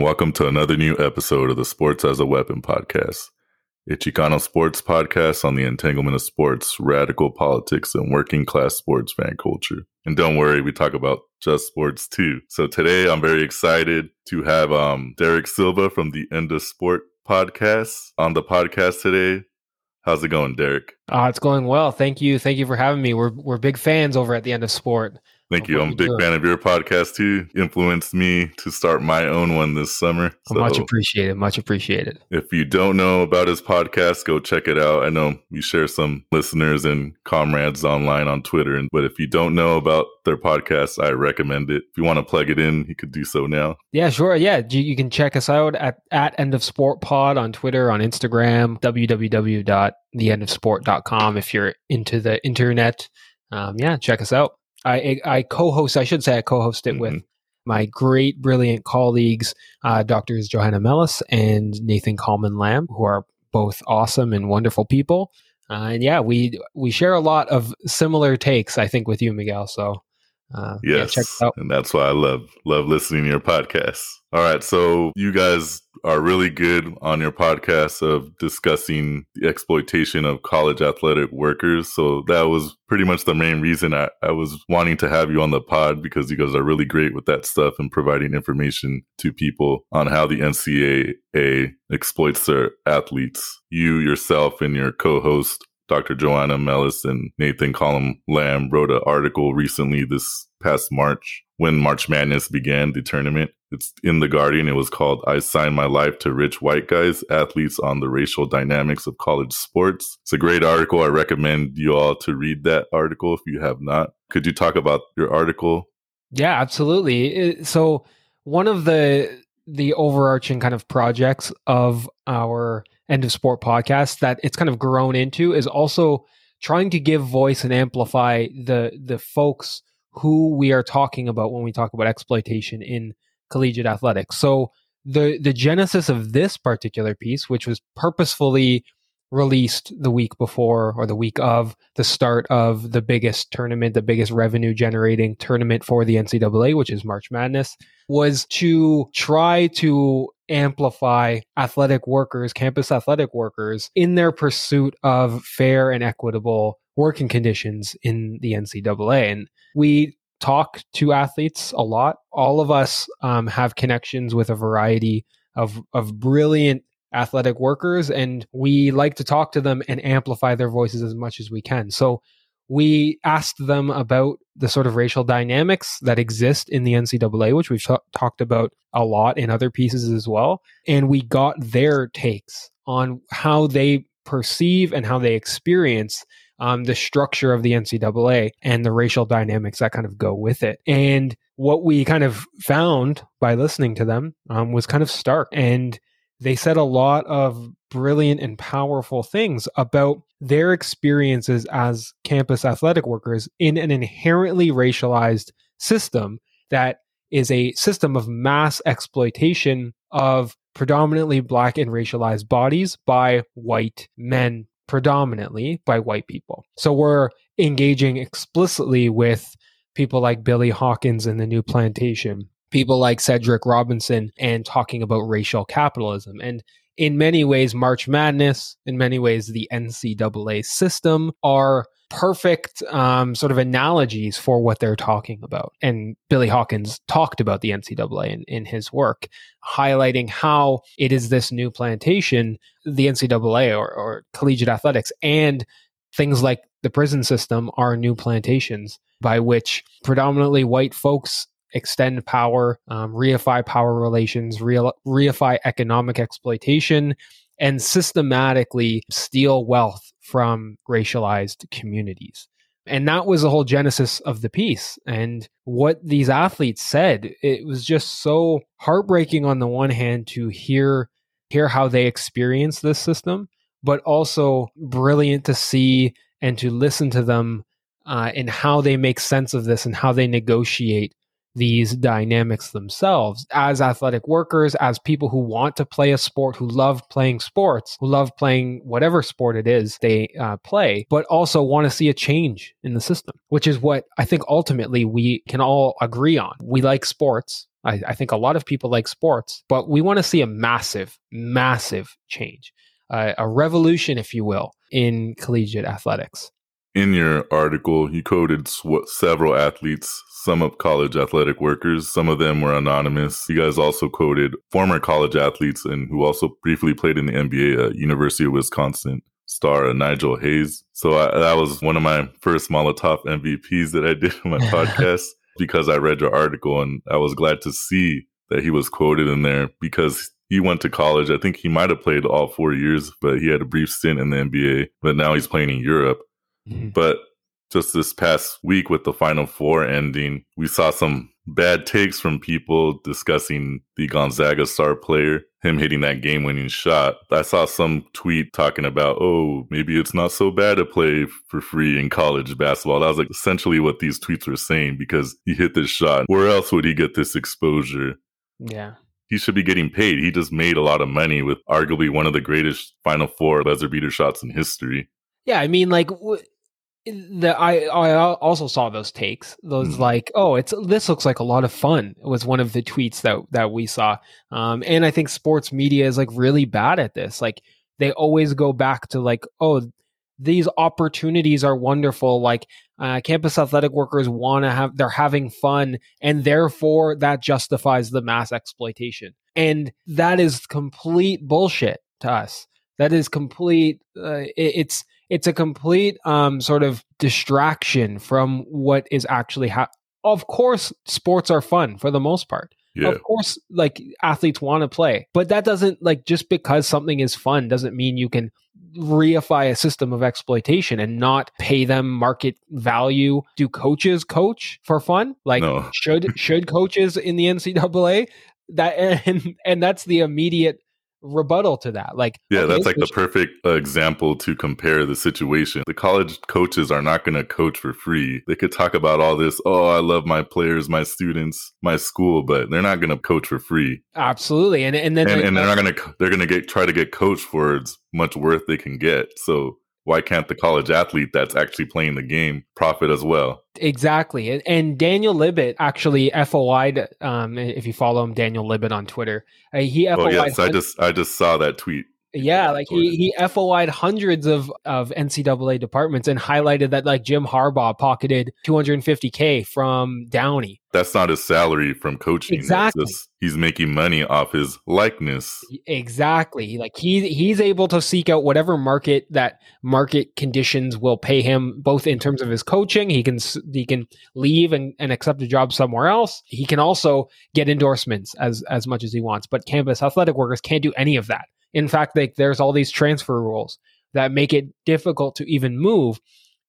Everyone, welcome to another new episode of the Sports as a Weapon podcast, a Chicano sports podcast on the entanglement of sports, radical politics, and working class sports fan culture. And don't worry, we talk about just sports too. So today I'm very excited to have um, Derek Silva from the End of Sport podcast on the podcast today. How's it going, Derek? Uh, it's going well. Thank you. Thank you for having me. We're we're big fans over at the End of Sport. Thank you. I'm a big fan of your podcast too. Influenced me to start my own one this summer. So much appreciated. Much appreciated. If you don't know about his podcast, go check it out. I know we share some listeners and comrades online on Twitter, but if you don't know about their podcast, I recommend it. If you want to plug it in, you could do so now. Yeah, sure. Yeah, you can check us out at at End of Sport Pod on Twitter, on Instagram, www.theendofsport.com. If you're into the internet, um, yeah, check us out. I, I co-host, I should say, I co-host it mm-hmm. with my great, brilliant colleagues, uh, Doctors Johanna Mellis and Nathan Kalman-Lamb, who are both awesome and wonderful people. Uh, and yeah, we we share a lot of similar takes, I think, with you, Miguel. So uh, yes, yeah, and that's why I love love listening to your podcast. All right, so you guys are really good on your podcast of discussing the exploitation of college athletic workers. So that was pretty much the main reason I, I was wanting to have you on the pod because you guys are really great with that stuff and providing information to people on how the NCAA exploits their athletes. You yourself and your co-host Dr. Johanna Mellis and Nathan Kalman-Lamb wrote an article recently this past March when March Madness began, the tournament. It's in The Guardian. It was called I Signed My Life to Rich White Guys, Athletes on the Racial Dynamics of College Sports. It's a great article. I recommend you all to read that article if you have not. Could you talk about your article? Yeah, absolutely. So one of the the overarching kind of projects of our end of sport podcast that it's kind of grown into is also trying to give voice and amplify the the folks who we are talking about when we talk about exploitation in collegiate athletics. So the the genesis of this particular piece, which was purposefully released the week before or the week of the start of the biggest tournament, the biggest revenue generating tournament for the NCAA, which is March Madness, was to try to amplify athletic workers, campus athletic workers in their pursuit of fair and equitable working conditions in the NCAA. And we talk to athletes a lot. All of us um, have connections with a variety of, of brilliant athletic workers, and we like to talk to them and amplify their voices as much as we can. So we asked them about the sort of racial dynamics that exist in the NCAA, which we've t- talked about a lot in other pieces as well. And we got their takes on how they perceive and how they experience um, the structure of the NCAA and the racial dynamics that kind of go with it. And what we kind of found by listening to them um, was kind of stark. And they said a lot of brilliant and powerful things about their experiences as campus athletic workers in an inherently racialized system that is a system of mass exploitation of predominantly black and racialized bodies by white men, predominantly by white people. So we're engaging explicitly with people like Billy Hawkins and the New Plantation, people like Cedric Robinson, and talking about racial capitalism. And in many ways, March Madness, in many ways, the NCAA system are perfect um, sort of analogies for what they're talking about. And Billy Hawkins talked about the NCAA in, in his work, highlighting how it is this new plantation, the NCAA or, or collegiate athletics, and things like the prison system are new plantations by which predominantly white folks extend power, um, reify power relations, real, reify economic exploitation, and systematically steal wealth from racialized communities. And that was the whole genesis of the piece. And what these athletes said, it was just so heartbreaking on the one hand to hear hear how they experience this system, but also brilliant to see and to listen to them uh, in how they make sense of this and how they negotiate these dynamics themselves as athletic workers, as people who want to play a sport, who love playing sports, who love playing whatever sport it is they uh, play, but also want to see a change in the system, which is what I think ultimately we can all agree on. We like sports. I, I think a lot of people like sports, but we want to see a massive, massive change, uh, a revolution, if you will, in collegiate athletics. In your article, you quoted sw- several athletes, some of college athletic workers. Some of them were anonymous. You guys also quoted former college athletes and who also briefly played in the NBA at University of Wisconsin star uh, Nigel Hayes. So I, that was one of my first Molotov MVPs that I did in my podcast because I read your article and I was glad to see that he was quoted in there because he went to college. I think he might have played all four years, but he had a brief stint in the NBA, but now he's playing in Europe. Mm-hmm. But just this past week with the Final Four ending, we saw some bad takes from people discussing the Gonzaga star player, him hitting that game winning shot. I saw some tweet talking about, oh, maybe it's not so bad to play for free in college basketball. That was like essentially what these tweets were saying because he hit this shot. Where else would he get this exposure? Yeah. He should be getting paid. He just made a lot of money with arguably one of the greatest Final Four buzzer beater shots in history. Yeah, I mean, like, w- the I I also saw those takes. Those mm. like, oh, it's this looks like a lot of fun. It was one of the tweets that that we saw. Um, and I think sports media is like really bad at this. Like they always go back to like, oh, these opportunities are wonderful. Like uh, campus athletic workers want to have, they're having fun, and therefore that justifies the mass exploitation. And that is complete bullshit to us. That is complete. Uh, it, it's it's a complete um, sort of distraction from what is actually happening. Of course, sports are fun for the most part. Yeah. Of course, like athletes want to play, but that doesn't like just because something is fun doesn't mean you can reify a system of exploitation and not pay them market value. Do coaches coach for fun? Like no. should should coaches in the NCAA that and and that's the immediate rebuttal to that. Like, yeah, okay, that's like the perfect uh, example to compare the situation. The college coaches are not going to coach for free. They could talk about all this. Oh, I love my players, my students, my school, but they're not going to coach for free. Absolutely, and and then and, and they're not going to they're going to get try to get coached for as much worth they can get. So why can't the college athlete that's actually playing the game profit as well? Exactly. And Daniel Libit actually FOI'd, um, if you follow him, Daniel Libit on Twitter, uh, he FOI'd. Oh, yes, I just, I just saw that tweet. Yeah, like he, he FOI'd hundreds of, of NCAA departments and highlighted that like Jim Harbaugh pocketed 250K from Downey. That's not his salary from coaching. Exactly. Just, he's making money off his likeness. Exactly. Like he he's able to seek out whatever market that market conditions will pay him both in terms of his coaching, he can he can leave and, and accept a job somewhere else. He can also get endorsements as as much as he wants, but campus athletic workers can't do any of that. In fact, like there's all these transfer rules that make it difficult to even move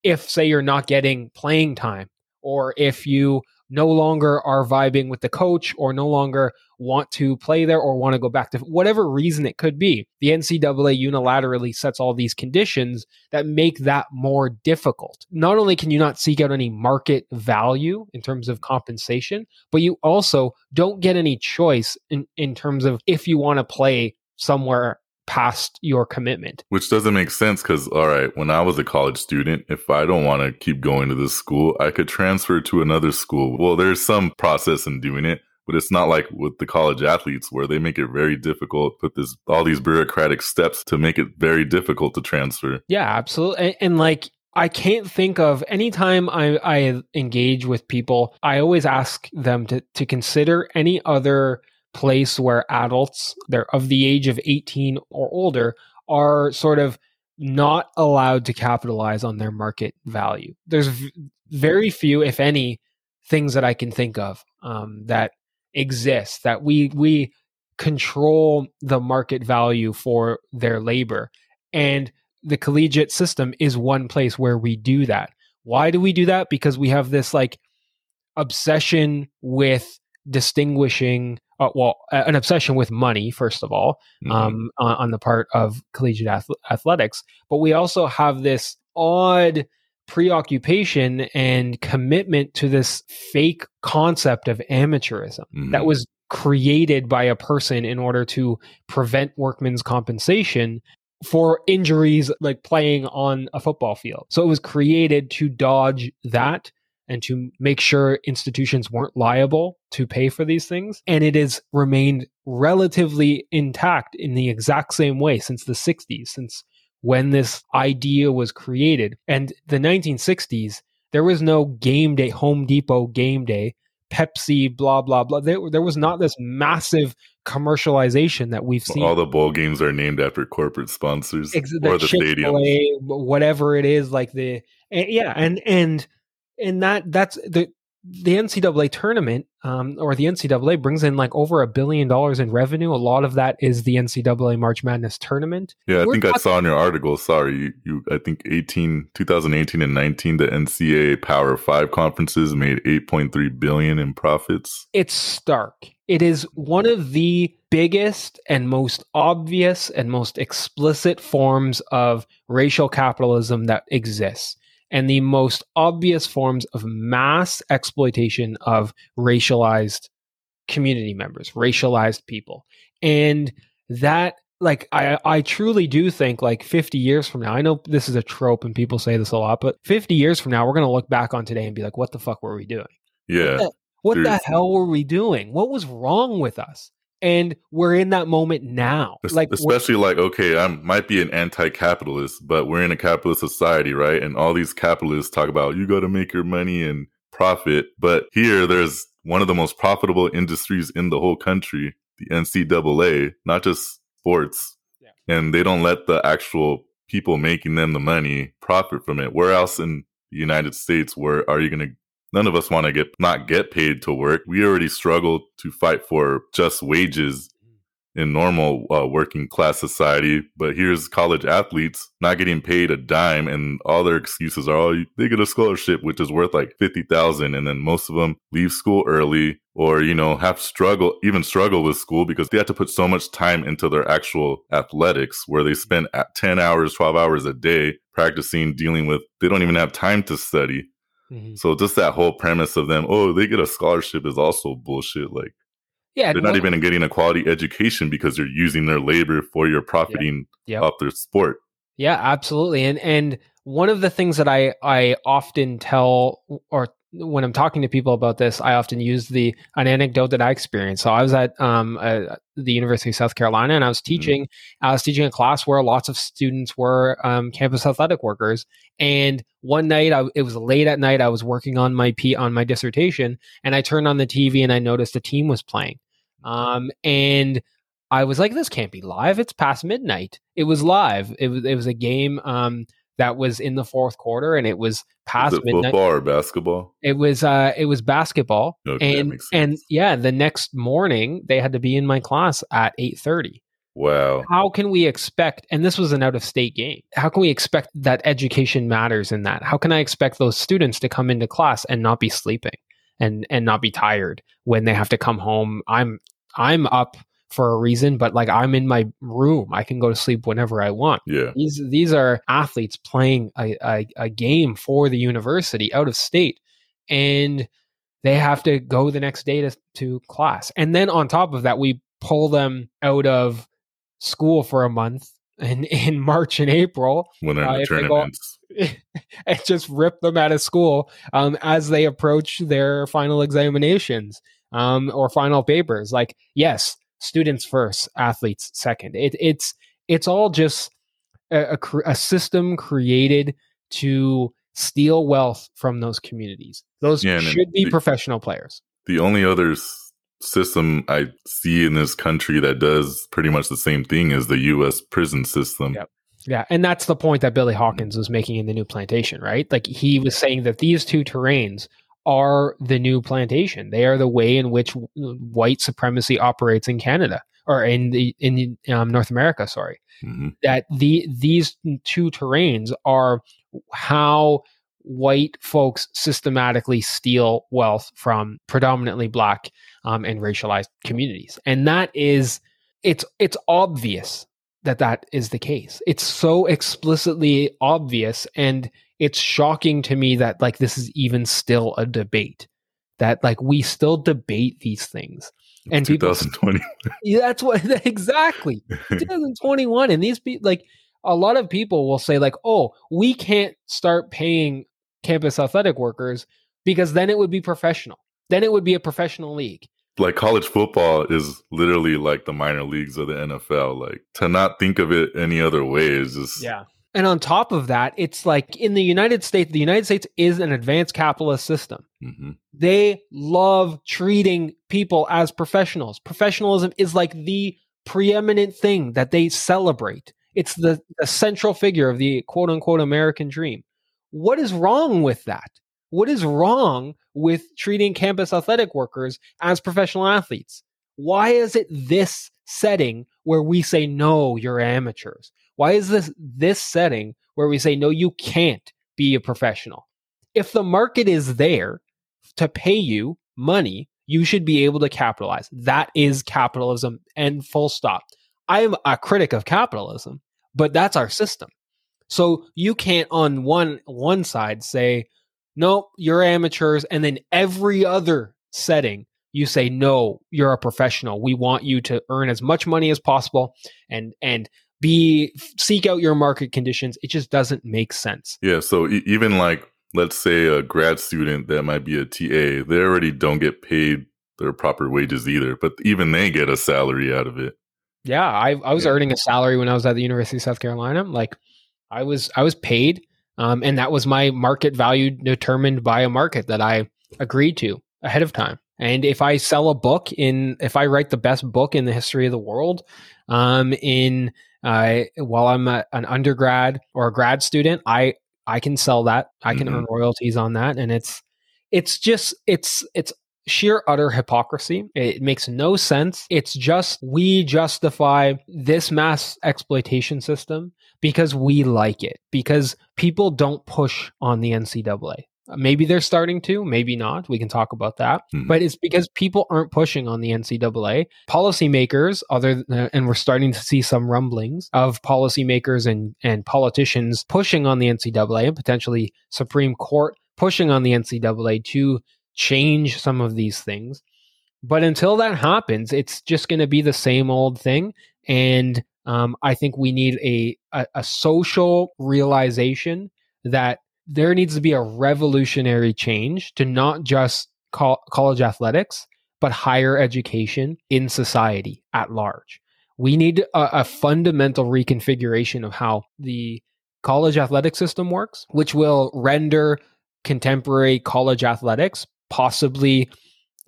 if say you're not getting playing time or if you no longer are vibing with the coach or no longer want to play there or want to go back to whatever reason it could be. The NCAA unilaterally sets all these conditions that make that more difficult. Not only can you not seek out any market value in terms of compensation, but you also don't get any choice in, in terms of if you want to play somewhere past your commitment. Which doesn't make sense because, all right, when I was a college student, if I don't want to keep going to this school, I could transfer to another school. Well, there's some process in doing it. But it's not like with the college athletes where they make it very difficult, put this all these bureaucratic steps to make it very difficult to transfer. Yeah, absolutely. and, and like I can't think of anytime I, I engage with people, I always ask them to, to consider any other place where adults, they're of the age of 18 or older, are sort of not allowed to capitalize on their market value. There's v- very few, if any, things that I can think of um, that exist that we we control the market value for their labor, and the collegiate system is one place where we do that. Why do we do that? Because we have this like obsession with distinguishing uh, well, an obsession with money, first of all, mm-hmm. um, on, on, the part of collegiate ath- athletics. But we also have this odd preoccupation and commitment to this fake concept of amateurism mm-hmm. that was created by a person in order to prevent workman's compensation for injuries like playing on a football field. So it was created to dodge that and to make sure institutions weren't liable to pay for these things. And it has remained relatively intact in the exact same way since the 60s, since when this idea was created. And the 1960s, there was no game day, Home Depot game day, Pepsi, blah, blah, blah. There, there was not this massive commercialization that we've seen. All the bowl games are named after corporate sponsors Ex- or the stadium, whatever it is. Like the eh, yeah, and and and that that's the the NCAA tournament um, or the NCAA brings in like over a billion dollars in revenue. A lot of that is the NCAA March Madness tournament. Yeah, I We're think I saw in your article. Sorry, you, you, I think 18, 2018 and 19, the NCAA Power Five conferences made 8.3 billion in profits. It's stark. It is one of the biggest and most obvious and most explicit forms of racial capitalism that exists and the most obvious forms of mass exploitation of racialized community members, racialized people. And that like I I truly do think like 50 years from now, I know this is a trope and people say this a lot, but 50 years from now we're going to look back on today and be like what the fuck were we doing? Yeah. What, the, what the hell were we doing? What was wrong with us? And we're in that moment now. Like especially like okay i might be an anti-capitalist but we're in a capitalist society right? And all these capitalists talk about you got to make your money and profit. But here there's one of the most profitable industries in the whole country the ncaa not just sports. Yeah. and they don't let the actual people making them the money profit from it. Where else in the united states where are you going to None of us want to get not get paid to work. We already struggle to fight for just wages in normal uh, working class society. But here's college athletes not getting paid a dime, and all their excuses are, oh, they get a scholarship, which is worth like fifty thousand, and then most of them leave school early, or you know have struggle even struggle with school because they have to put so much time into their actual athletics, where they spend ten hours, twelve hours a day practicing, dealing with. They don't even have time to study. Mm-hmm. So just that whole premise of them, oh, they get a scholarship is also bullshit. Like, yeah, they're not even getting a quality education because you're using their labor for your profiting yep. Yep. off their sport. Yeah, absolutely. And and one of the things that I I often tell or when I'm talking to people about this, I often use the an anecdote that I experienced. So I was at um, uh, the University of South Carolina, and I was mm-hmm. teaching. Mm-hmm. I was teaching a class where lots of students were um, campus athletic workers. And one night, I, it was late at night. I was working on my P, on my dissertation, and I turned on the TV and I noticed a team was playing. Um, and I was like, "This can't be live. It's past midnight." It was live. It was it was a game. Um, that was in the fourth quarter and it was past was midnight. Football or basketball? It was uh it was basketball. Okay, and and yeah, the next morning they had to be in my class at eight thirty. Wow. How can we expect and this was an out of state game. How can we expect that education matters in that? How can I expect those students to come into class and not be sleeping and and not be tired when they have to come home? I'm I'm up for a reason, but like I'm in my room. I can go to sleep whenever I want. Yeah. These these are athletes playing a, a, a game for the university out of state. And they have to go the next day to, to class. And then on top of that, we pull them out of school for a month in, in March and April. When they're in uh, the tournaments. and just rip them out of school um, as they approach their final examinations um, or final papers. Like, yes, students first, athletes second. It, it's it's all just a, a, a system created to steal wealth from those communities. Those yeah, should be the, professional players. The only other system I see in this country that does pretty much the same thing is the U.S. prison system. Yep. Yeah, and that's the point that Billy mm-hmm. Hawkins was making in the new plantation, right? Like he was saying that these two terrains are the new plantation. They are the way in which white supremacy operates in Canada or in the in um, North America. Sorry, mm-hmm. that the these two terrains are how white folks systematically steal wealth from predominantly black um, and racialized communities, and that is it's it's obvious that that is the case. It's so explicitly obvious and it's shocking to me that like this is even still a debate that like we still debate these things and 2020 yeah, that's what exactly 2021 and these people like a lot of people will say like oh we can't start paying campus athletic workers because then it would be professional. Then it would be a professional league. Like college football is literally like the minor leagues of the NFL. Like to not think of it any other way is just yeah. And on top of that, it's like in the United States, the United States is an advanced capitalist system. Mm-hmm. They love treating people as professionals. Professionalism is like the preeminent thing that they celebrate. It's the, the central figure of the quote unquote American dream. What is wrong with that? What is wrong with treating campus athletic workers as professional athletes? Why is it this setting where we say, no, you're amateurs? Why is this this setting where we say no you can't be a professional? If the market is there to pay you money, you should be able to capitalize. That is capitalism and full stop. I am a critic of capitalism, but that's our system. So you can't on one one side say no, you're amateurs and then every other setting you say no you're a professional we want you to earn as much money as possible and and be seek out your market conditions. It just doesn't make sense. Yeah. So e- even like let's say a grad student that might be a TA, they already don't get paid their proper wages either, but even they get a salary out of it. Yeah, I, I was yeah. earning a salary when I was at the University of South Carolina. Like I was I was paid, um, and that was my market value determined by a market that I agreed to ahead of time. And if I sell a book in, if I write the best book in the history of the world, um, in uh, while I'm a, an undergrad or a grad student, I I can sell that. I can mm-hmm. earn royalties on that, and it's it's just it's it's sheer utter hypocrisy. It makes no sense. It's just we justify this mass exploitation system because we like it because people don't push on the NCAA. Maybe they're starting to, maybe not. We can talk about that. Hmm. But it's because people aren't pushing on the NCAA. Policymakers, other than, and we're starting to see some rumblings of policymakers and, and politicians pushing on the NCAA and potentially Supreme Court pushing on the NCAA to change some of these things. But until that happens, it's just going to be the same old thing. And um, I think we need a, a, a social realization that there needs to be a revolutionary change to not just co- college athletics, but higher education in society at large. We need a, a fundamental reconfiguration of how the college athletic system works, which will render contemporary college athletics possibly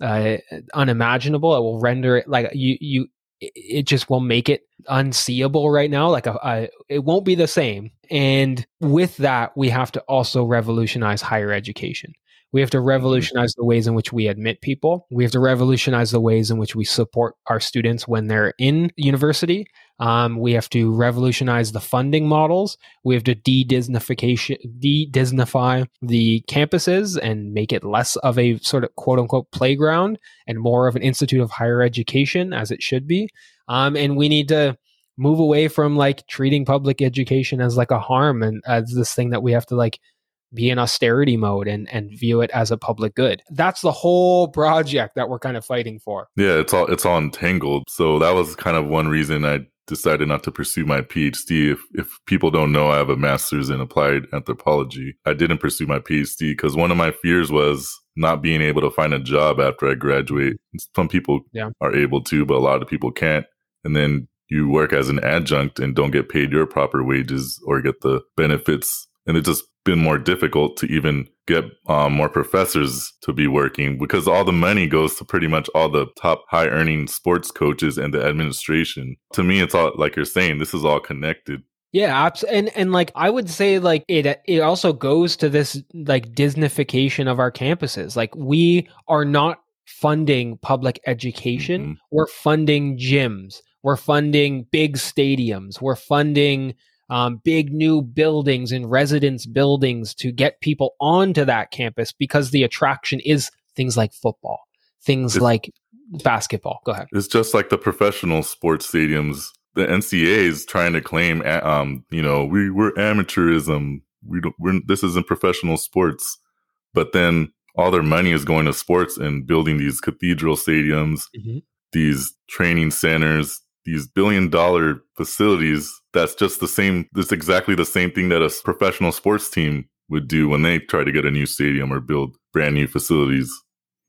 uh, unimaginable. It will render it like you you it just will make it unseeable right now like uh, a, a, it won't be the same. And with that we have to also revolutionize higher education we have to mm-hmm. revolutionize the ways in which we admit people. We have to revolutionize the ways in which we support our students when they're in university. Um, we have to revolutionize the funding models. We have to de-Disneyfication, de-Disneyfy the campuses and make it less of a sort of quote unquote playground and more of an institute of higher education as it should be. Um, and we need to move away from like treating public education as like a harm and as this thing that we have to like be in austerity mode and and view it as a public good. That's the whole project that we're kind of fighting for. Yeah, it's all it's all entangled. So that was kind of one reason I decided not to pursue my PhD. If if people don't know, I have a master's in applied anthropology. I didn't pursue my PhD because one of my fears was not being able to find a job after I graduate. Some people yeah. are able to, but a lot of people can't. And then you work as an adjunct and don't get paid your proper wages or get the benefits and it just been more difficult to even get um, more professors to be working because all the money goes to pretty much all the top high earning sports coaches and the administration. To me, it's all like you're saying, this is all connected. Yeah, and and like I would say, like it it also goes to this like Disneyfication of our campuses. Like we are not funding public education; mm-hmm. we're funding gyms, we're funding big stadiums, we're funding um, big new buildings and residence buildings to get people onto that campus because the attraction is things like football, things it's, like basketball. Go ahead. It's just like the professional sports stadiums. The NCAA is trying to claim, um, you know, we we're amateurism. We don't. We're, this isn't professional sports, but then all their money is going to sports and building these cathedral stadiums, mm-hmm. these training centers, these billion dollar facilities that's just the same it's exactly the same thing that a professional sports team would do when they try to get a new stadium or build brand new facilities.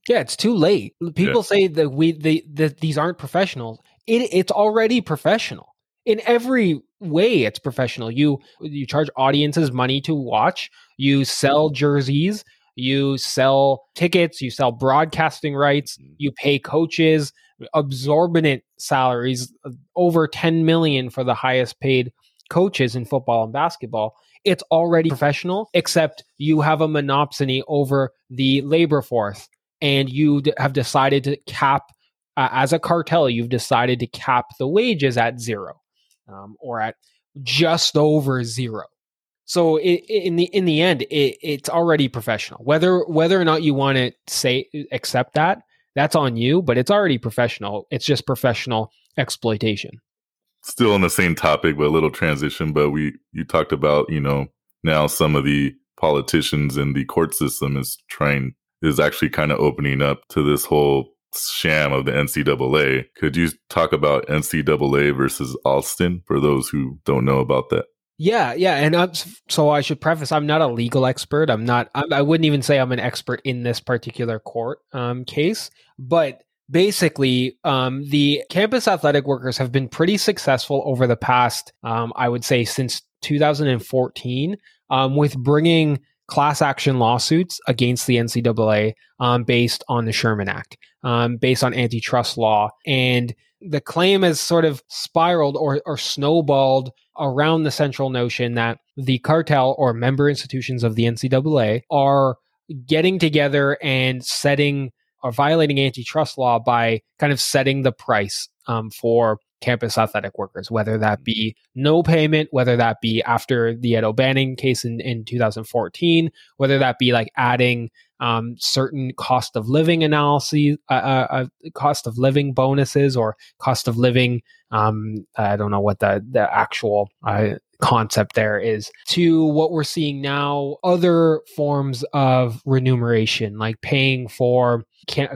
Yeah, it's too late. People yeah. say that we they, that these aren't professionals. It, it's already professional in every way. It's professional. You you charge audiences money to watch. You sell jerseys. You sell tickets. You sell broadcasting rights. Mm. You pay coaches absorbent salaries, over 10 million for the highest paid coaches in football and basketball. It's already professional, except you have a monopsony over the labor force and you d- have decided to cap, uh, as a cartel, you've decided to cap the wages at zero um, or at just over zero. So it, in the in the end, it, it's already professional. Whether whether or not you want to say accept that, that's on you, but it's already professional. It's just professional exploitation. Still on the same topic, but a little transition. But we you talked about you know now some of the politicians in the court system is trying is actually kind of opening up to this whole sham of the NCAA. Could you talk about NCAA versus Alston for those who don't know about that? Yeah, yeah, and so I should preface: I'm not a legal expert. I'm not. I'm, I would not even say I'm an expert in this particular court um, case, but basically, um, the campus athletic workers have been pretty successful over the past, um, I would say, since 2014, um, with bringing class action lawsuits against the NCAA um, based on the Sherman Act, um, based on antitrust law, and the claim has sort of spiraled or, or snowballed around the central notion that the cartel or member institutions of the NCAA are getting together and setting or violating antitrust law by kind of setting the price um, for campus athletic workers, whether that be no payment, whether that be after the Ed O'Bannon case in, in 2014, whether that be like adding um, certain cost of living analyses, uh, uh, uh, cost of living bonuses, or cost of living. Um, I don't know what the the actual uh, concept there is to what we're seeing now other forms of remuneration like paying for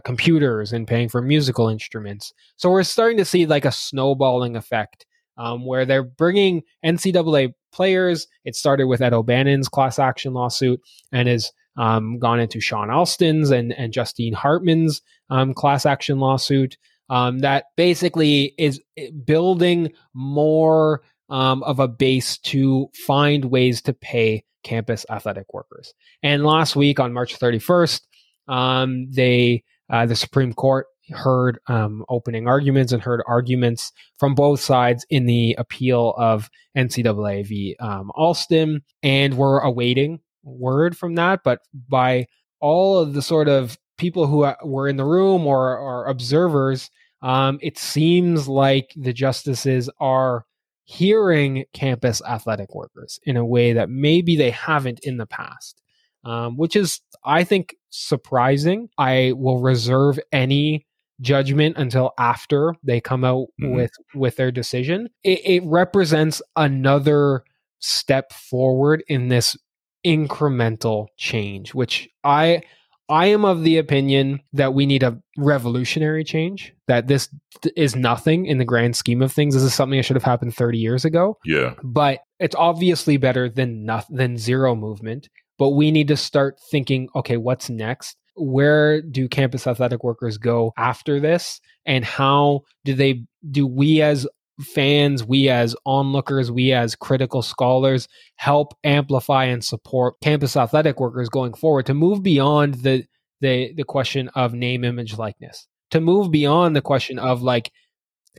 computers and paying for musical instruments so we're starting to see like a snowballing effect um, where they're bringing ncaa players it started with ed o'bannon's class action lawsuit and is um, gone into Shawne Alston's and, and Justine Hartman's um, class action lawsuit um, that basically is eh, building more um, of a base to find ways to pay campus athletic workers. And last week on March 31st, um, they uh, the Supreme Court heard um, opening arguments and heard arguments from both sides in the appeal of NCAA v. Um, Alston, and we're awaiting word from that, but by all of the sort of people who uh, were in the room or, or observers, um, it seems like the justices are hearing campus athletic workers in a way that maybe they haven't in the past, um, which is, I think, surprising. I will reserve any judgment until after they come out mm-hmm. with with their decision. It, it represents another step forward in this incremental change, which I I am of the opinion that we need a revolutionary change. That this is nothing in the grand scheme of things. This is something that should have happened 30 years ago. Yeah. But it's obviously better than nothing than zero movement. But we need to start thinking, okay, what's next? Where do campus athletic workers go after this? And how do they do we as fans, we as onlookers, we as critical scholars help amplify and support campus athletic workers going forward to move beyond the the the question of name, image, likeness, to move beyond the question of like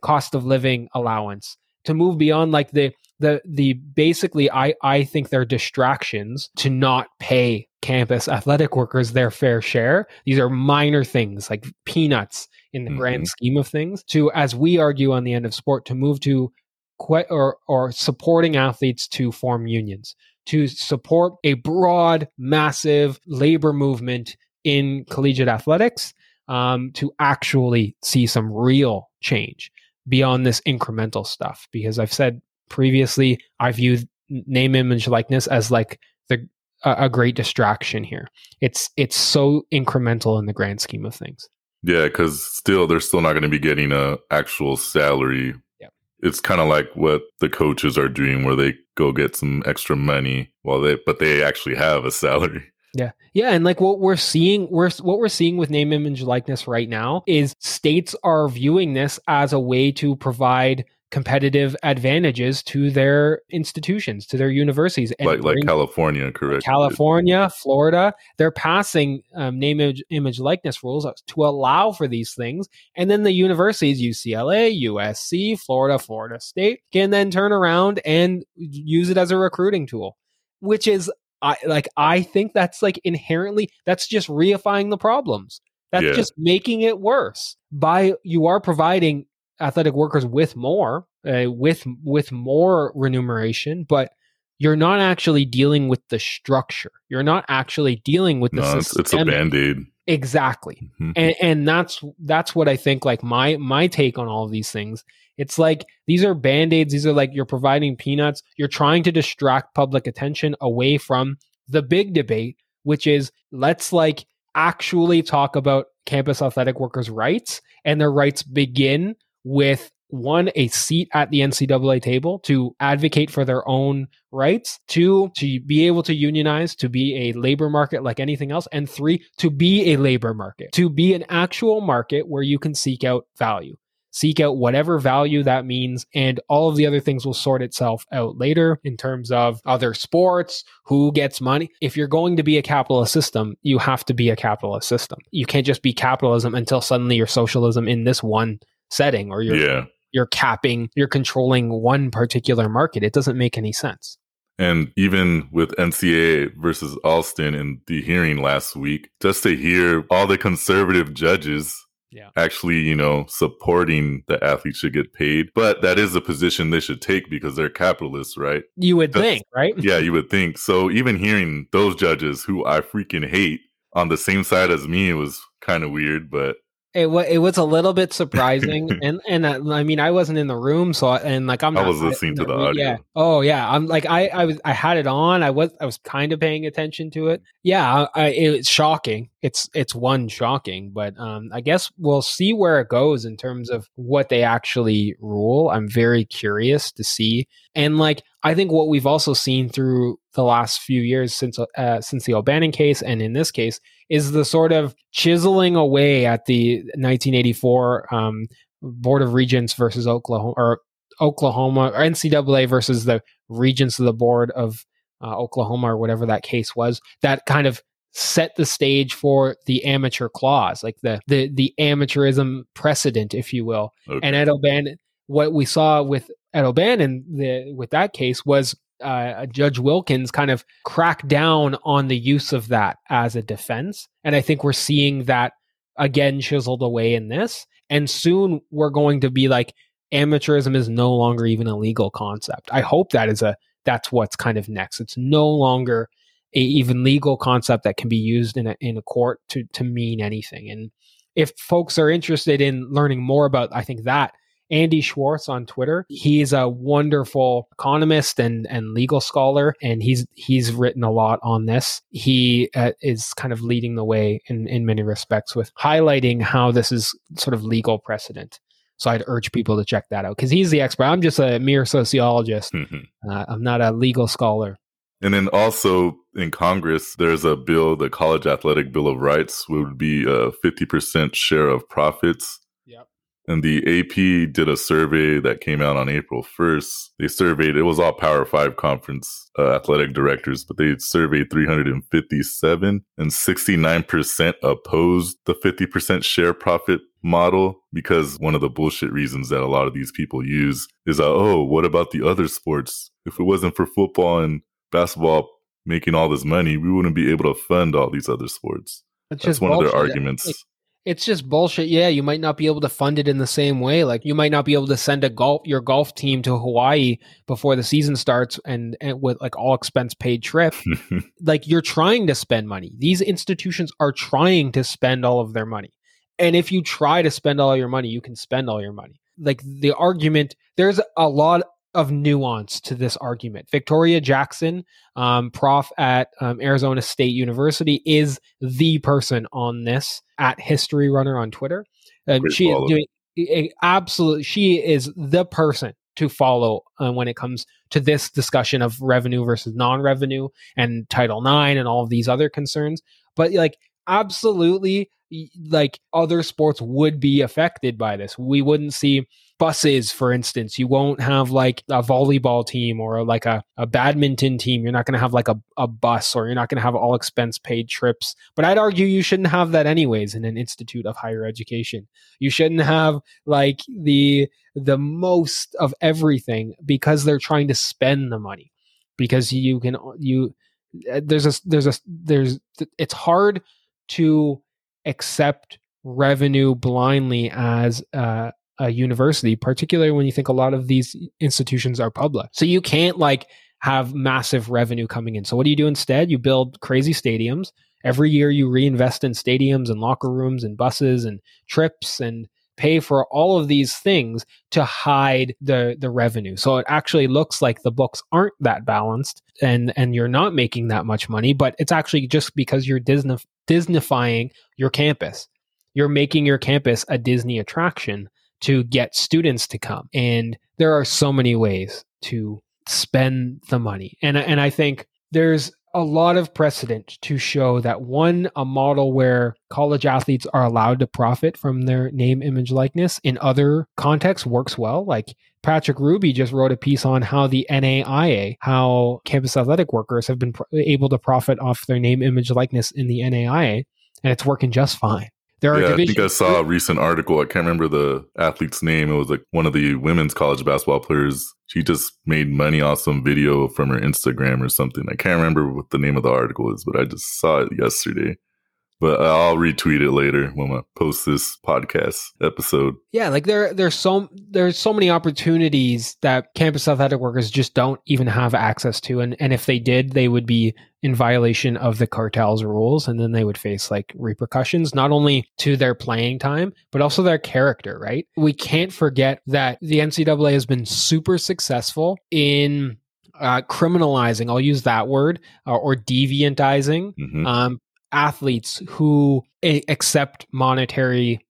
cost of living allowance, to move beyond like the the the basically I I think they're distractions to not pay campus athletic workers their fair share. These are minor things like peanuts in the mm-hmm. grand scheme of things. To as we argue on the end of sport, to move to que- or or supporting athletes to form unions, to support a broad, massive labor movement in collegiate athletics, um, to actually see some real change beyond this incremental stuff. Because I've said previously, I view name, image, likeness as like the a, a great distraction here. It's it's so incremental in the grand scheme of things. Yeah, because still they're still not going to be getting a actual salary. Yeah. it's kind of like what the coaches are doing where they go get some extra money while they but they actually have a salary yeah. Yeah. And like what we're seeing, we're, what we're seeing with name, image, likeness right now is states are viewing this as a way to provide competitive advantages to their institutions, to their universities. Like, like California, correct? California, Florida, they're passing um, name, image, image, likeness rules to allow for these things. And then the universities, UCLA, USC, Florida, Florida State, can then turn around and use it as a recruiting tool, which is I like I think that's like inherently that's just reifying the problems. That's yeah. just making it worse. By you are providing athletic workers with more, uh, with with more remuneration, but you're not actually dealing with the structure. You're not actually dealing with the. No, it's, it's, a band aid. Exactly, mm-hmm. and and that's that's what I think. Like my my take on all of these things it's like these are band aids. These are like you're providing peanuts. You're trying to distract public attention away from the big debate, which is let's like actually talk about campus athletic workers' rights. And their rights begin with one, a seat at the NCAA table to advocate for their own rights, two, to be able to unionize, to be a labor market like anything else, and three, to be a labor market, to be an actual market where you can seek out value seek out whatever value that means and all of the other things will sort itself out later in terms of other sports who gets money. If you're going to be a capitalist system you have to be a capitalist system. You can't just be capitalism until suddenly you're socialism in this one setting or you're yeah. you're capping you're controlling one particular market it doesn't make any sense and even with NCAA versus Alston in the hearing last week, just to hear all the conservative judges yeah. actually, you know, supporting the athletes should get paid. But that is a position they should take because they're capitalists, right? You would That's, think, right? Yeah, you would think. So even hearing those judges who I freaking hate on the same side as me was kind of weird, but it was it was a little bit surprising, and and uh, I mean I wasn't in the room, so I, and like I'm. I was listening to the audio. Yeah. Oh yeah. I'm like I I was I had it on. I was I was kind of paying attention to it. Yeah. I, it's shocking. It's it's one shocking, but um I guess we'll see where it goes in terms of what they actually rule. I'm very curious to see, and like I think what we've also seen through the last few years since uh, since the O'Bannon case and in this case is the sort of chiseling away at the 1984 um, Board of Regents versus Oklahoma or Oklahoma or NCAA versus the regents of the board of uh, Oklahoma or whatever that case was that kind of set the stage for the amateur clause like the the the amateurism precedent if you will okay. and Ed O'Bannon what we saw with Ed O'Bannon the, with that case was uh, Judge Wilkins kind of crack down on the use of that as a defense. And I think we're seeing that again chiseled away in this. And soon we're going to be like, amateurism is no longer even a legal concept. I hope that is a that's what's kind of next. It's no longer a even legal concept that can be used in a in a court to to mean anything. And if folks are interested in learning more about I think that Andy Schwarz on Twitter. He's a wonderful economist and, and legal scholar, and he's he's written a lot on this. He uh, is kind of leading the way in, in many respects with highlighting how this is sort of legal precedent. So I'd urge people to check that out because he's the expert. I'm just a mere sociologist. Mm-hmm. Uh, I'm not a legal scholar. And then also in Congress, there's a bill, the College Athletic Bill of Rights, would be a 50% share of profits and the AP did a survey that came out on April 1st. They surveyed, it was all Power Five conference uh, athletic directors, but they surveyed 357 and 69% opposed the 50% share profit model because one of the bullshit reasons that a lot of these people use is, uh, oh, what about the other sports? If it wasn't for football and basketball making all this money, we wouldn't be able to fund all these other sports. That's one bullshit. of their arguments it's just bullshit. Yeah, you might not be able to fund it in the same way. Like you might not be able to send a golf your golf team to Hawaii before the season starts and, and with like all expense paid trip. like you're trying to spend money. These institutions are trying to spend all of their money. And if you try to spend all your money, you can spend all your money. Like the argument, there's a lot of nuance to this argument. Victoria Jackson, um, prof at um, Arizona State University, is the person on this at History Runner on Twitter. Um, she is doing absolutely. She is the person to follow uh, when it comes to this discussion of revenue versus non-revenue and Title IX and all of these other concerns. But like, absolutely, like other sports would be affected by this. We wouldn't see buses, for instance. You won't have like a volleyball team or like a, a badminton team. You're not going to have like a, a bus or you're not going to have all expense paid trips. But I'd argue you shouldn't have that anyways in an institute of higher education. You shouldn't have like the the most of everything because they're trying to spend the money. Because you can you there's a there's a there's it's hard to accept revenue blindly as uh, a university, particularly when you think a lot of these institutions are public. So you can't like have massive revenue coming in. So what do you do instead? You build crazy stadiums. Every year you reinvest in stadiums and locker rooms and buses and trips and pay for all of these things to hide the the revenue. So it actually looks like the books aren't that balanced and and you're not making that much money, but it's actually just because you're Disney Disneyfying your campus. You're making your campus a Disney attraction to get students to come. And there are so many ways to spend the money. And and I think there's a lot of precedent to show that one a model where college athletes are allowed to profit from their name image likeness in other contexts works well like Patrick Hruby just wrote a piece on how the NAIA, how campus athletic workers have been able to profit off their name, image, likeness in the NAIA, and it's working just fine. There are yeah, I think I saw a recent article. I can't remember the athlete's name. It was like one of the women's college basketball players. She just made money off some video from her Instagram or something. I can't remember what the name of the article is, but I just saw it yesterday but I'll retweet it later when I post this podcast episode. Yeah, like there there's so there's so many opportunities that campus athletic workers just don't even have access to, and and if they did, they would be in violation of the cartel's rules, and then they would face like repercussions not only to their playing time but also their character. Right? We can't forget that the NCAA has been super successful in uh, criminalizing, I'll use that word, uh, or deviantizing mm-hmm. um, athletes who a- accept monetary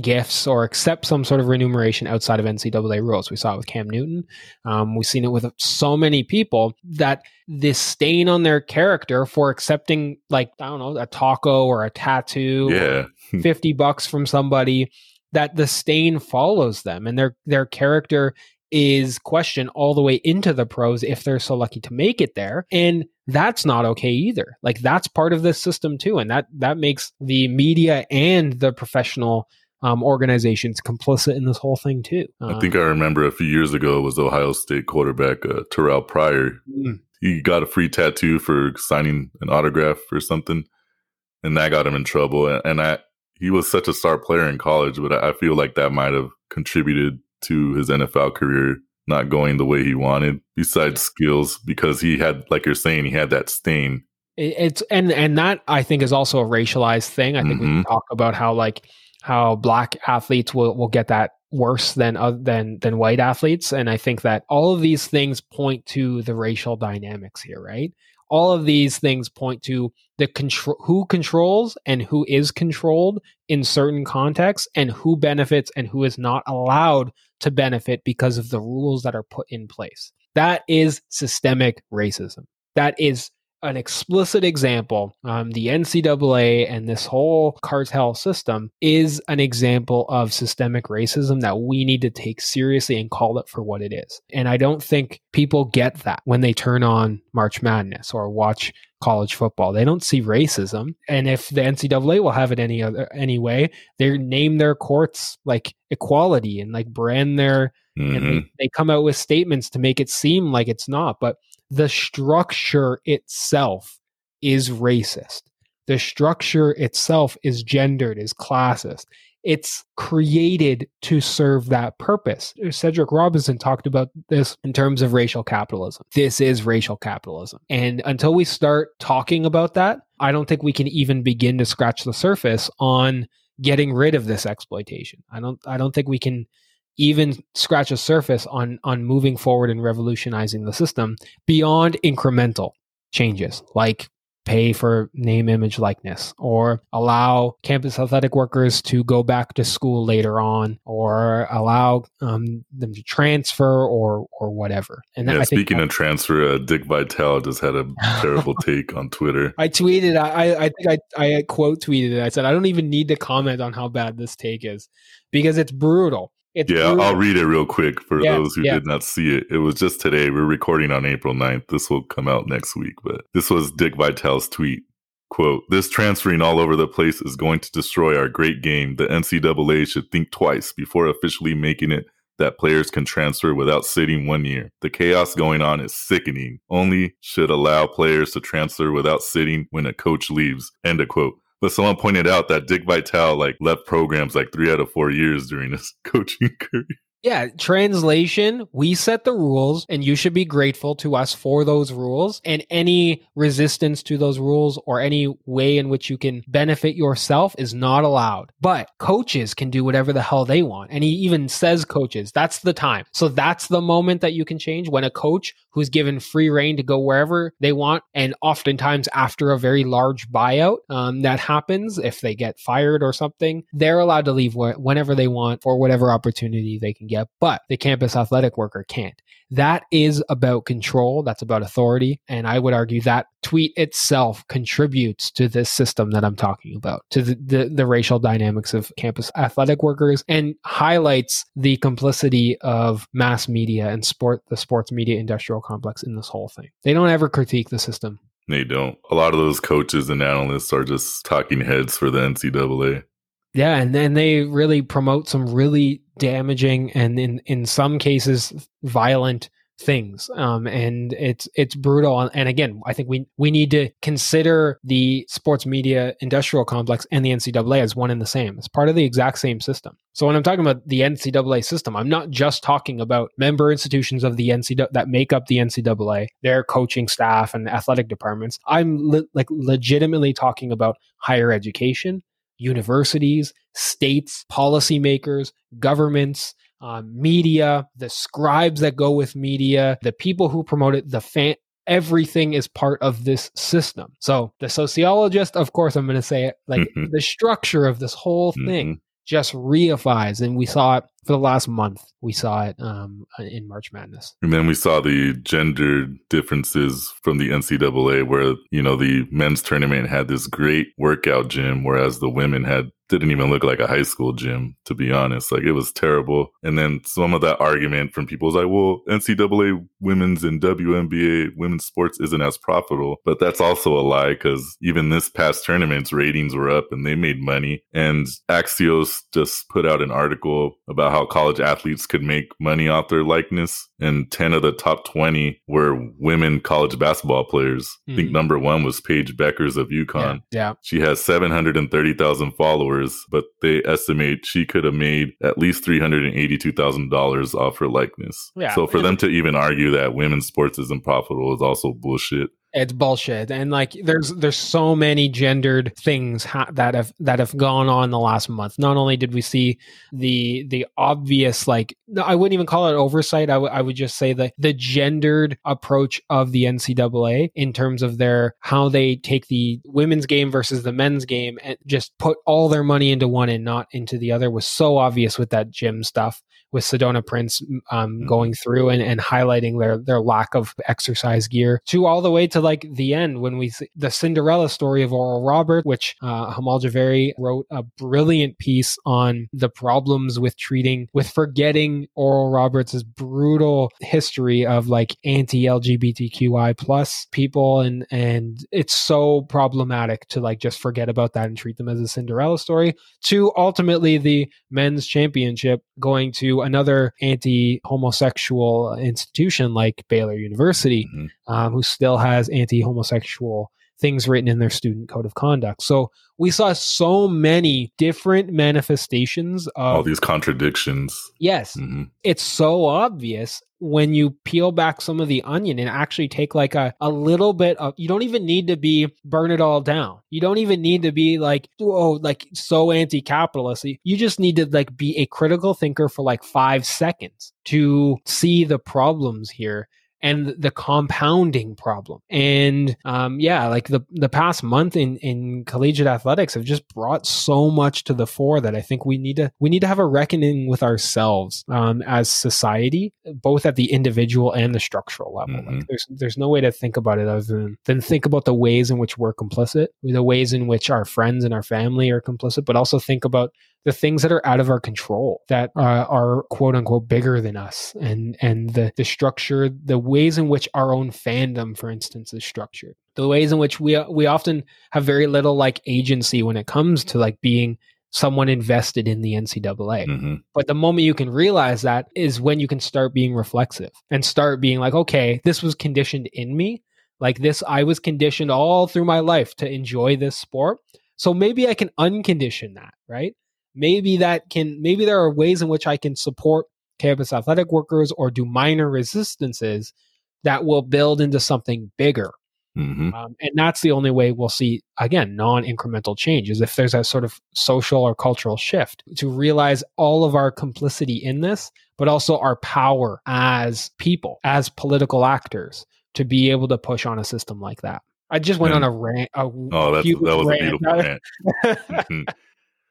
gifts or accept some sort of remuneration outside of NCAA rules. We saw it with Cam Newton. Um, we've seen it with so many people that this stain on their character for accepting, like, I don't know, a taco or a tattoo, yeah. 50 bucks from somebody, that the stain follows them and their, their character is questioned all the way into the pros if they're so lucky to make it there. And that's not okay either. Like that's part of this system too. And that that makes the media and the professional um, organizations complicit in this whole thing too. Uh, I think I remember a few years ago it was Ohio State quarterback uh, Terrelle Pryor. Mm. He got a free tattoo for signing an autograph or something, and that got him in trouble. And, and I, he was such a star player in college, but I feel like that might have contributed to his NFL career not going the way he wanted besides skills because he had like you're saying he had that stain it's and and that i think is also a racialized thing i think mm-hmm. we can talk about how like how black athletes will, will get that worse than uh, than than white athletes. And i think that all of these things point to the racial dynamics here right? All of these things point to the control who controls and who is controlled in certain contexts and who benefits and who is not allowed to benefit because of the rules that are put in place. That is systemic racism. That is an explicit example. Um, the NCAA and this whole cartel system is an example of systemic racism that we need to take seriously and call it for what it is. And I don't think people get that when they turn on March Madness or watch college football. They don't see racism. And if the NCAA will have it any other anyway, they name their courts like equality and like brand their mm-hmm. and they, mm-hmm. they come out with statements to make it seem like it's not. But the structure itself is racist. The structure itself is gendered, is classist. It's created to serve that purpose. Cedric Robinson talked about this in terms of racial capitalism. This is racial capitalism. And until we start talking about that, I don't think we can even begin to scratch the surface on getting rid of this exploitation. I don't I don't think we can even scratch a surface on on moving forward and revolutionizing the system beyond incremental changes like pay for name, image, likeness, or allow campus athletic workers to go back to school later on, or allow um, them to transfer, or or whatever. And yeah, speaking of transfer, uh, Dick Vitale just had a terrible take on Twitter. I tweeted, I I think I I quote tweeted it. I said I don't even need to comment on how bad this take is because it's brutal. It's yeah, brutal. I'll read it real quick for yeah, those who yeah. did not see it. It was just today. We're recording on April 9th. This will come out next week, but this was Dick Vitale's tweet. Quote, this transferring all over the place is going to destroy our great game. The NCAA should think twice before officially making it that players can transfer without sitting one year. The chaos going on is sickening. Only should allow players to transfer without sitting when a coach leaves. End of quote. But someone pointed out that Dick Vitale like left programs like three out of four years during his coaching career. Yeah, translation, we set the rules and you should be grateful to us for those rules and any resistance to those rules or any way in which you can benefit yourself is not allowed. But coaches can do whatever the hell they want. And he even says coaches, that's the time. So that's the moment that you can change when a coach who's given free reign to go wherever they want and oftentimes after a very large buyout um, that happens if they get fired or something, they're allowed to leave wh- whenever they want for whatever opportunity they can but the campus athletic worker can't. That is about control. That's about authority. And I would argue that tweet itself contributes to this system that I'm talking about, to the, the, the, racial dynamics of campus athletic workers and highlights the complicity of mass media and sport, the sports media industrial complex in this whole thing. They don't ever critique the system. They don't. A lot of those coaches and analysts are just talking heads for the NCAA. Yeah, and then they really promote some really damaging and in in some cases violent things. Um, and it's it's brutal and again i think we we need to consider the sports media industrial complex and the ncaa as one and the same. It's part of the exact same system. So when i'm talking about the ncaa system i'm not just talking about member institutions of the ncaa that make up the ncaa their coaching staff and athletic departments. I'm like legitimately talking about higher education universities, states, policymakers, governments, um, media, the scribes that go with media, the people who promote it, the fan. Everything is part of this system. So the sociologist, of course, I'm going to say it like mm-hmm. the structure of this whole thing mm-hmm. just reifies, and we saw it for the last month. We saw it um, in March Madness. And then we saw the gender differences from the NCAA, where, you know, the men's tournament had this great workout gym, whereas the women had didn't even look like a high school gym, to be honest. Like it was terrible. And then some of that argument from people was like, well, NCAA women's and WNBA women's sports isn't as profitable. But that's also a lie because even this past tournament's ratings were up and they made money. And Axios just put out an article about how college athletes could make money off their likeness. And 10 of the top 20 were women college basketball players. Mm-hmm. I think hmm. number one was Paige Bueckers of UConn. Yeah. yeah. She has 730,000 followers but they estimate she could have made at least $382,000 off her likeness. Yeah, so for them to even argue that women's sports isn't profitable is also bullshit it's bullshit. And like there's there's so many gendered things ha- that have that have gone on the last month. Not only did we see the the obvious like i wouldn't even call it oversight. I, w- I would just say that the gendered approach of the ncaa in terms of their how they take the women's game versus the men's game and just put all their money into one and not into the other was so obvious with that gym stuff with Sedona Prince um, mm-hmm. going through and, and highlighting their their lack of exercise gear to all the way to like the end when we see the Cinderella story of Oral Robert, which uh, Hamal Javeri wrote a brilliant piece on the problems with treating with forgetting Oral Roberts' brutal history of like anti LGBTQI plus people and and it's so problematic to like just forget about that and treat them as a Cinderella story to ultimately the men's championship going to another anti homosexual institution like Baylor University, mm-hmm. um, who still has anti homosexual things written in their student code of conduct. So we saw so many different manifestations of all these contradictions. Yes. Mm-hmm. It's so obvious when you peel back some of the onion and actually take like a, a little bit of you don't even need to be burn it all down. You don't even need to be like oh like so anti-capitalist. You just need to like be a critical thinker for like 5 seconds to see the problems here and the compounding problem. And um, yeah, like the the past month in in collegiate athletics have just brought so much to the fore that I think we need to we need to have a reckoning with ourselves um, as society, both at the individual and the structural level. Mm-hmm. Like there's there's no way to think about it other than than think about the ways in which we're complicit, the ways in which our friends and our family are complicit, but also think about the things that are out of our control that uh, are quote unquote bigger than us and and the the structure the ways in which our own fandom for instance is structured the ways in which we we often have very little like agency when it comes to like being someone invested in the NCAA. Mm-hmm. But the moment you can realize that is when you can start being reflexive and start being like, okay, this was conditioned in me. Like this, I was conditioned all through my life to enjoy this sport. So maybe I can uncondition that, right? Maybe that can maybe there are ways in which I can support campus athletic workers or do minor resistances that will build into something bigger. Mm-hmm. Um, and that's the only way we'll see again non-incremental change is if there's a sort of social or cultural shift to realize all of our complicity in this but also our power as people as political actors to be able to push on a system like that i just went and, on a rant a oh that was rant. a beautiful rant mm-hmm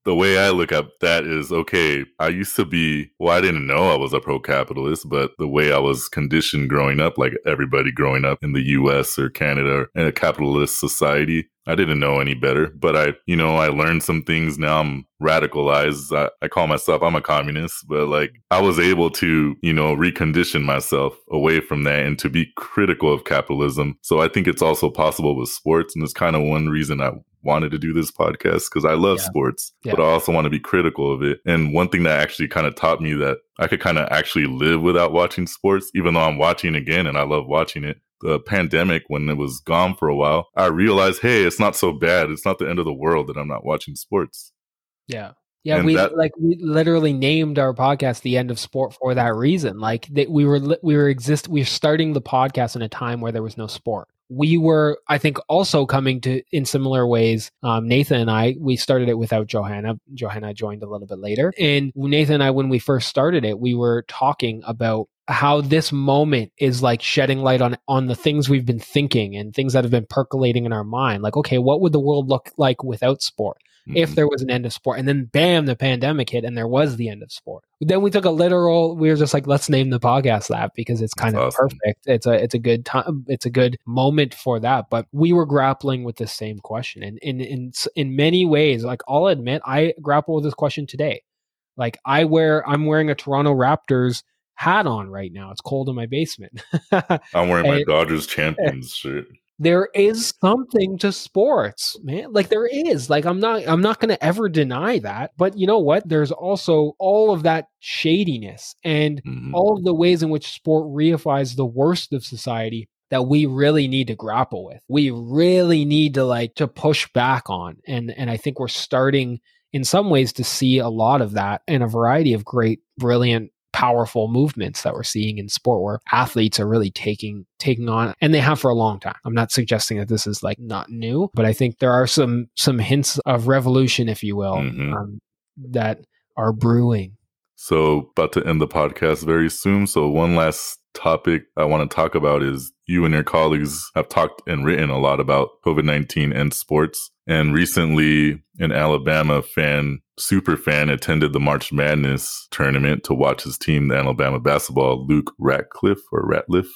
the way I look at that is okay, I used to be, well, I didn't know I was a pro capitalist, but the way I was conditioned growing up, like everybody growing up in the US or Canada in a capitalist society, I didn't know any better, but I, you know, I learned some things. Now I'm radicalized. I, I, call myself, I'm a communist, but like I was able to, you know, recondition myself away from that and to be critical of capitalism. So I think it's also possible with sports. And it's kind of one reason I wanted to do this podcast because I love yeah. sports, yeah. but I also want to be critical of it. And one thing that actually kind of taught me that I could kind of actually live without watching sports, even though I'm watching again and I love watching it. The pandemic, when it was gone for a while, I realized, hey, it's not so bad. It's not the end of the world that I'm not watching sports. Yeah. Yeah, and we that, like we literally named our podcast "The End of Sport" for that reason. Like that, we were we were exist we were starting the podcast in a time where there was no sport we were, I think, also coming to in similar ways. Um, Nathan and I, we started it without Johanna. Johanna joined a little bit later. And Nathan and I, when we first started it, we were talking about how this moment is like shedding light on on the things we've been thinking and things that have been percolating in our mind. Like okay what would the world look like without sport? Mm-hmm. if there was an end of sport. And then bam the pandemic hit and there was the end of sport. Then we took a literal we were just like let's name the podcast that because it's kind That's of awesome. perfect. It's a it's a good time it's a good moment for that. But we were grappling with the same question. And in in in many ways like I'll admit I grapple with this question today. Like I wear I'm wearing a Toronto Raptors hat on right now. It's cold in my basement. I'm wearing my Dodgers champions shirt. There is something to sports, man. Like there is. Like I'm not I'm not going to ever deny that. But you know what? There's also all of that shadiness and mm-hmm. all of the ways in which sport reifies the worst of society that we really need to grapple with. We really need to like to push back on. And and I think we're starting in some ways to see a lot of that in a variety of great brilliant powerful movements that we're seeing in sport where athletes are really taking taking on and they have for a long time. I'm not suggesting that this is like not new, but I think there are some some hints of revolution if you will mm-hmm. um, that are brewing. So about to end the podcast very soon, so one last topic I want to talk about is you and your colleagues have talked and written a lot about COVID-19 and sports. And recently, an Alabama fan, super fan, attended the March Madness tournament to watch his team, the Alabama basketball, Luke Ratcliffe or Ratliff.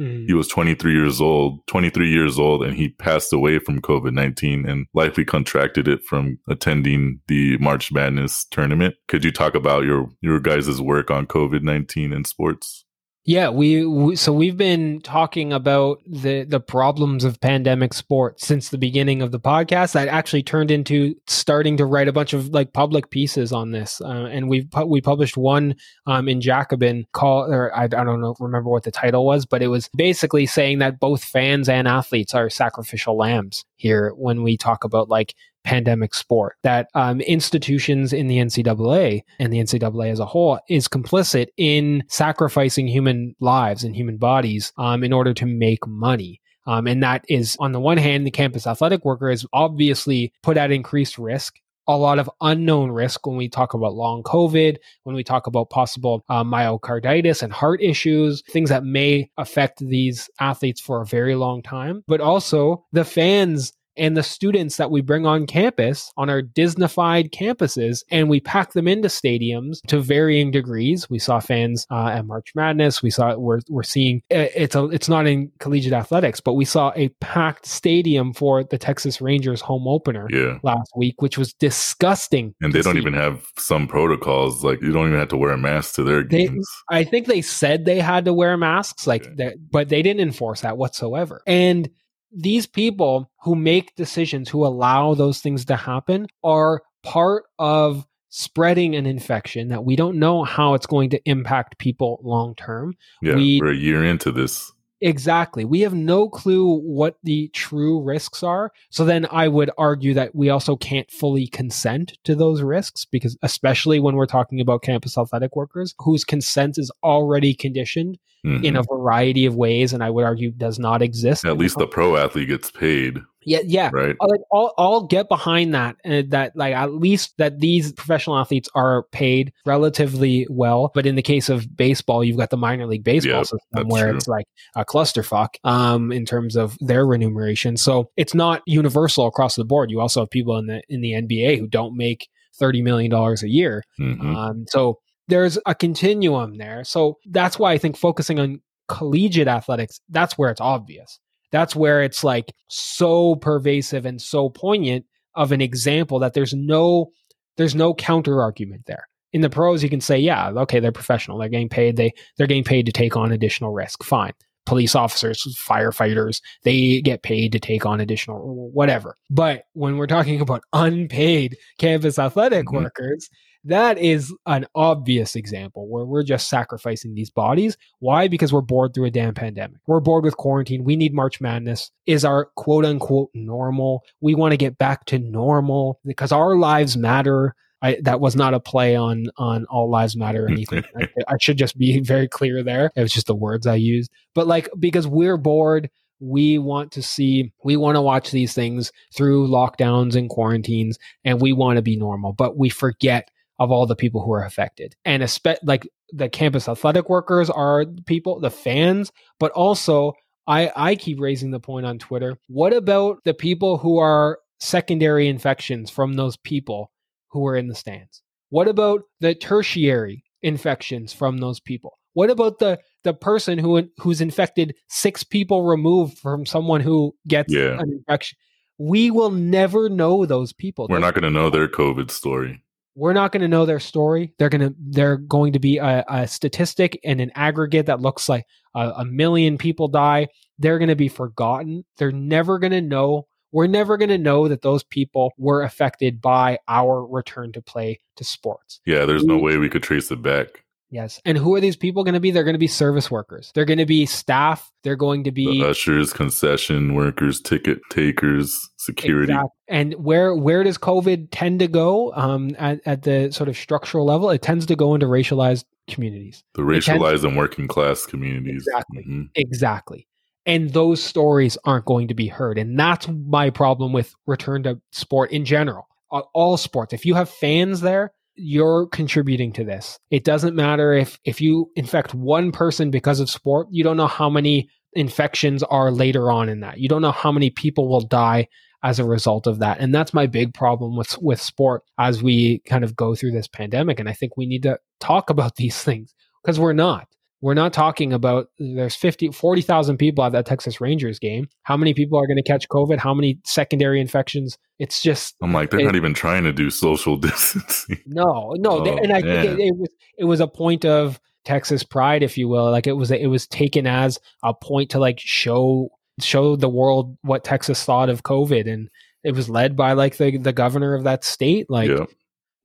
Mm. He was 23 years old, 23 years old, and he passed away from COVID 19 and likely contracted it from attending the March Madness tournament. Could you talk about your, your guys' work on COVID 19 in sports? Yeah, we, we, so we've been talking about the the problems of pandemic sports since the beginning of the podcast. That actually turned into starting to write a bunch of like public pieces on this, uh, and we we published one um, in Jacobin call or I, I don't know remember what the title was, but it was basically saying that both fans and athletes are sacrificial lambs here when we talk about like pandemic sport. That um, institutions in the NCAA and the NCAA as a whole is complicit in sacrificing human lives and human bodies um, in order to make money. Um, and that is, on the one hand, the campus athletic worker is obviously put at increased risk a lot of unknown risk when we talk about long COVID, when we talk about possible uh, myocarditis and heart issues, things that may affect these athletes for a very long time. But also the fans and the students that we bring on campus on our Disneyfied campuses and we pack them into stadiums to varying degrees. We saw fans uh, at March Madness. We saw we're we're seeing uh, it's a it's not in collegiate athletics, but we saw a packed stadium for the Texas Rangers home opener yeah. last week, which was disgusting. And they don't see. even have some protocols like you don't even have to wear a mask to their they, games. I think they said they had to wear masks, like yeah. that, but they didn't enforce that whatsoever. And these people who make decisions, who allow those things to happen, are part of spreading an infection that we don't know how it's going to impact people long term. Yeah, we, we're a year into this. Exactly. We have no clue what the true risks are. So then I would argue that we also can't fully consent to those risks because, especially when we're talking about campus athletic workers whose consent is already conditioned mm-hmm. in a variety of ways, and I would argue does not exist. At least the pro athlete gets paid. Yeah, yeah, right. I'll, like, I'll, I'll get behind that, and uh, that like at least that these professional athletes are paid relatively well. But in the case of baseball, you've got the minor league baseball system where true. it's like a clusterfuck um, in terms of their remuneration. So it's not universal across the board. You also have people in the in the NBA who don't make thirty million dollars a year. Mm-hmm. Um, so there's a continuum there. So that's why I think focusing on collegiate athletics, that's where it's obvious. That's where it's like so pervasive and so poignant of an example that there's no there's no counter argument there. In the pros, you can say, yeah, okay, they're professional. They're getting paid. They they're getting paid to take on additional risk. Fine. Police officers, firefighters, they get paid to take on additional whatever. But when we're talking about unpaid campus athletic mm-hmm. workers, that is an obvious example where we're just sacrificing these bodies. Why? Because we're bored through a damn pandemic. We're bored with quarantine. We need March Madness. Is our quote unquote normal? We want to get back to normal because our lives matter. I, that was not a play on on all lives matter or anything. I, I should just be very clear there. It was just the words I used. But like because we're bored, we want to see we want to watch these things through lockdowns and quarantines and we want to be normal but we forget of all the people who are affected. And espe- like the campus athletic workers are people, the fans, but also I, I keep raising the point on Twitter. What about the people who are secondary infections from those people who are in the stands? What about the tertiary infections from those people? What about the the person who who's infected six people removed from someone who gets yeah. an infection? We will never know those people. We're not going to know their COVID story we're not going to know their story. They're going to they're going to be a, a statistic and an aggregate that looks like a, a million people die. They're going to be forgotten. They're never going to know. We're never going to know that those people were affected by our return to play to sports. Yeah, there's no way we could trace it back. Yes. And who are these people going to be? They're going to be service workers. They're going to be staff. They're going to be the ushers, concession workers, ticket takers, security. Exactly. And where where does COVID tend to go? Um, at, at the sort of structural level, it tends to go into racialized communities. The racialized and working class communities. Exactly. Mm-hmm. Exactly. And those stories aren't going to be heard. And that's my problem with return to sport in general. All sports. If you have fans there, you're contributing to this. It doesn't matter if if you infect one person because of sport, you don't know how many infections are later on in that. You don't know how many people will die as a result of that. And that's my big problem with with sport as we kind of go through this pandemic and I think we need to talk about these things because we're not. We're not talking about there's 50 40,000 people at that Texas Rangers game. How many people are going to catch COVID? How many secondary infections? It's just I'm like they're it, not even trying to do social distancing. No, no, oh, they, and I think it, it, was it was a point of Texas pride if you will. Like it was it was taken as a point to like show show the world what Texas thought of COVID and it was led by like the the governor of that state like yeah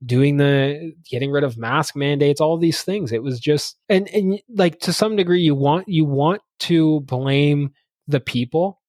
doing the getting rid of mask mandates all these things. It was just and and like to some degree you want you want to blame the people.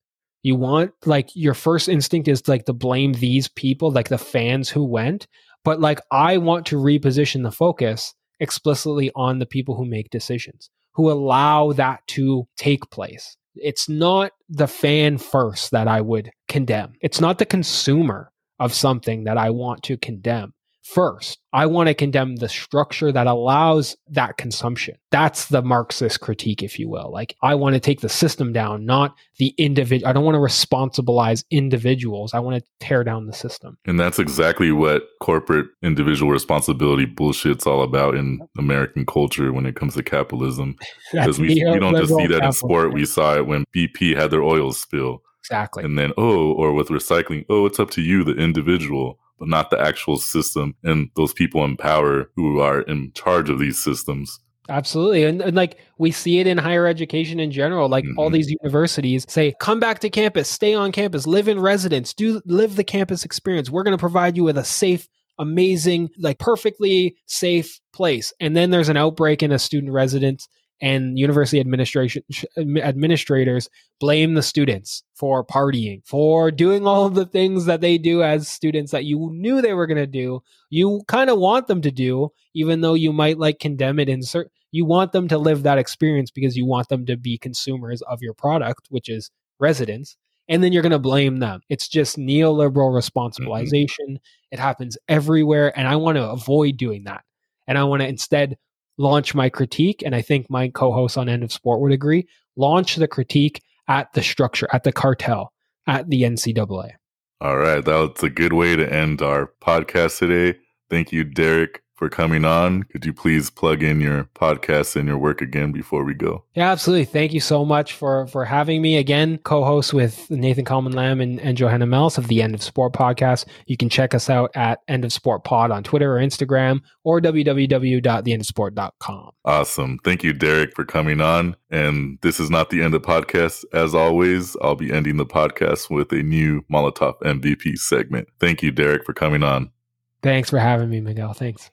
You want like your first instinct is like to blame these people like the fans who went. But like i want to reposition the focus explicitly on the people who make decisions who allow that to take place. It's not the fan first that i would condemn. It's not the consumer of something that I want to condemn first. I want to condemn the structure that allows that consumption. That's the Marxist critique, if you will. Like, I want to take the system down, not the individual. I don't want to responsibilize individuals. I want to tear down the system. And that's exactly what corporate individual responsibility bullshit's all about in American culture when it comes to capitalism. Because we, we don't just see that in sport. We saw it when BP had their oil spill. Exactly. And then, oh, or with recycling, oh, it's up to you, the individual but not the actual system and those people in power who are in charge of these systems. Absolutely. And, and, like we see it in higher education in general. Like mm-hmm. all these universities say, come back to campus, stay on campus, live in residence, do live the campus experience. We're going to provide you with a safe, amazing, like perfectly safe place. And then there's an outbreak in a student residence and university administration administrators blame the students for partying for doing all of the things that they do as students that you knew they were going to do. You kind of want them to do even though you might like condemn it in certain you want them to live that experience because you want them to be consumers of your product which is residents and then you're going to blame them. It's just neoliberal responsibilization. Mm-hmm. it happens everywhere and i want to avoid doing that. And i want to instead launch my critique, and I think my co-host on End of Sport would agree, launch the critique at the structure, at the cartel, at the NCAA. All right, that's a good way to end our podcast today. Thank you, Derek for coming on. Could you please plug in your podcast and your work again before we go? Yeah, absolutely. Thank you so much for for having me again, co-host with Nathan Kalman Lamb and, and Johanna Mellis of the End of Sport podcast. You can check us out at End of Sport Pod on Twitter or Instagram or www.theendofsport.com. Awesome. Thank you, Derek, for coming on. And this is not the end of the podcast. As always, I'll be ending the podcast with a new Molotov MVP segment. Thank you, Derek, for coming on. Thanks for having me, Miguel. Thanks.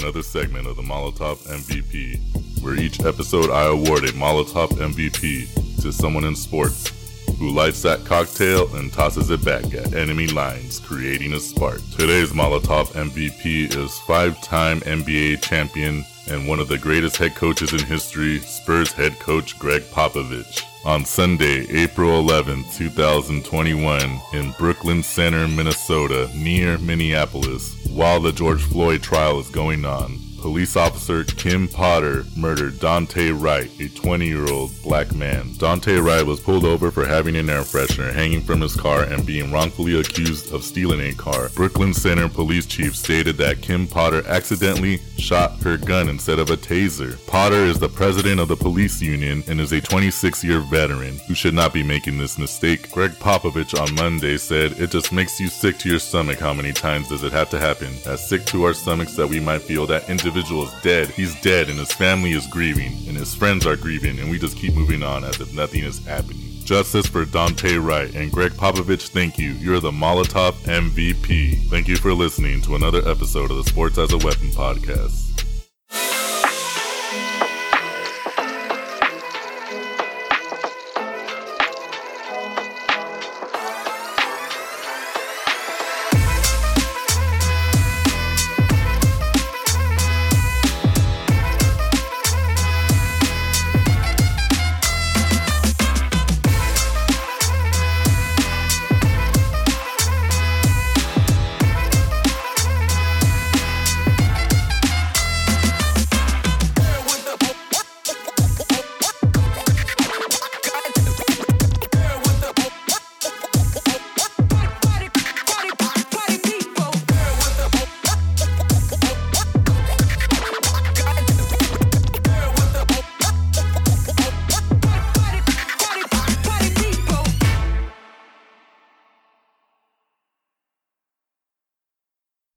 Another segment of the Molotov MVP, where each episode I award a Molotov MVP to someone in sports who lights that cocktail and tosses it back at enemy lines, creating a spark. Today's Molotov MVP is five time NBA champion and one of the greatest head coaches in history, Spurs head coach Gregg Popovich on Sunday, April 11, 2021, in Brooklyn Center, Minnesota, near Minneapolis, while the George Floyd trial is going on police officer Kim Potter murdered Daunte Wright, a 20 year old black man. Daunte Wright was pulled over for having an air freshener hanging from his car and being wrongfully accused of stealing a car. Brooklyn Center police chief stated that Kim Potter accidentally shot her gun instead of a taser. Potter is the president of the police union and is a 26 year veteran who should not be making this mistake. Gregg Popovich on Monday said, It just makes you sick to your stomach how many times does it have to happen? As sick to our stomachs that we might feel that individual individual is dead. He's dead, and his family is grieving, and his friends are grieving, and we just keep moving on as if nothing is happening. Justice for Daunte Wright and Gregg Popovich, thank you. You're the Molotov MVP. Thank you for listening to another episode of the Sports as a Weapon podcast.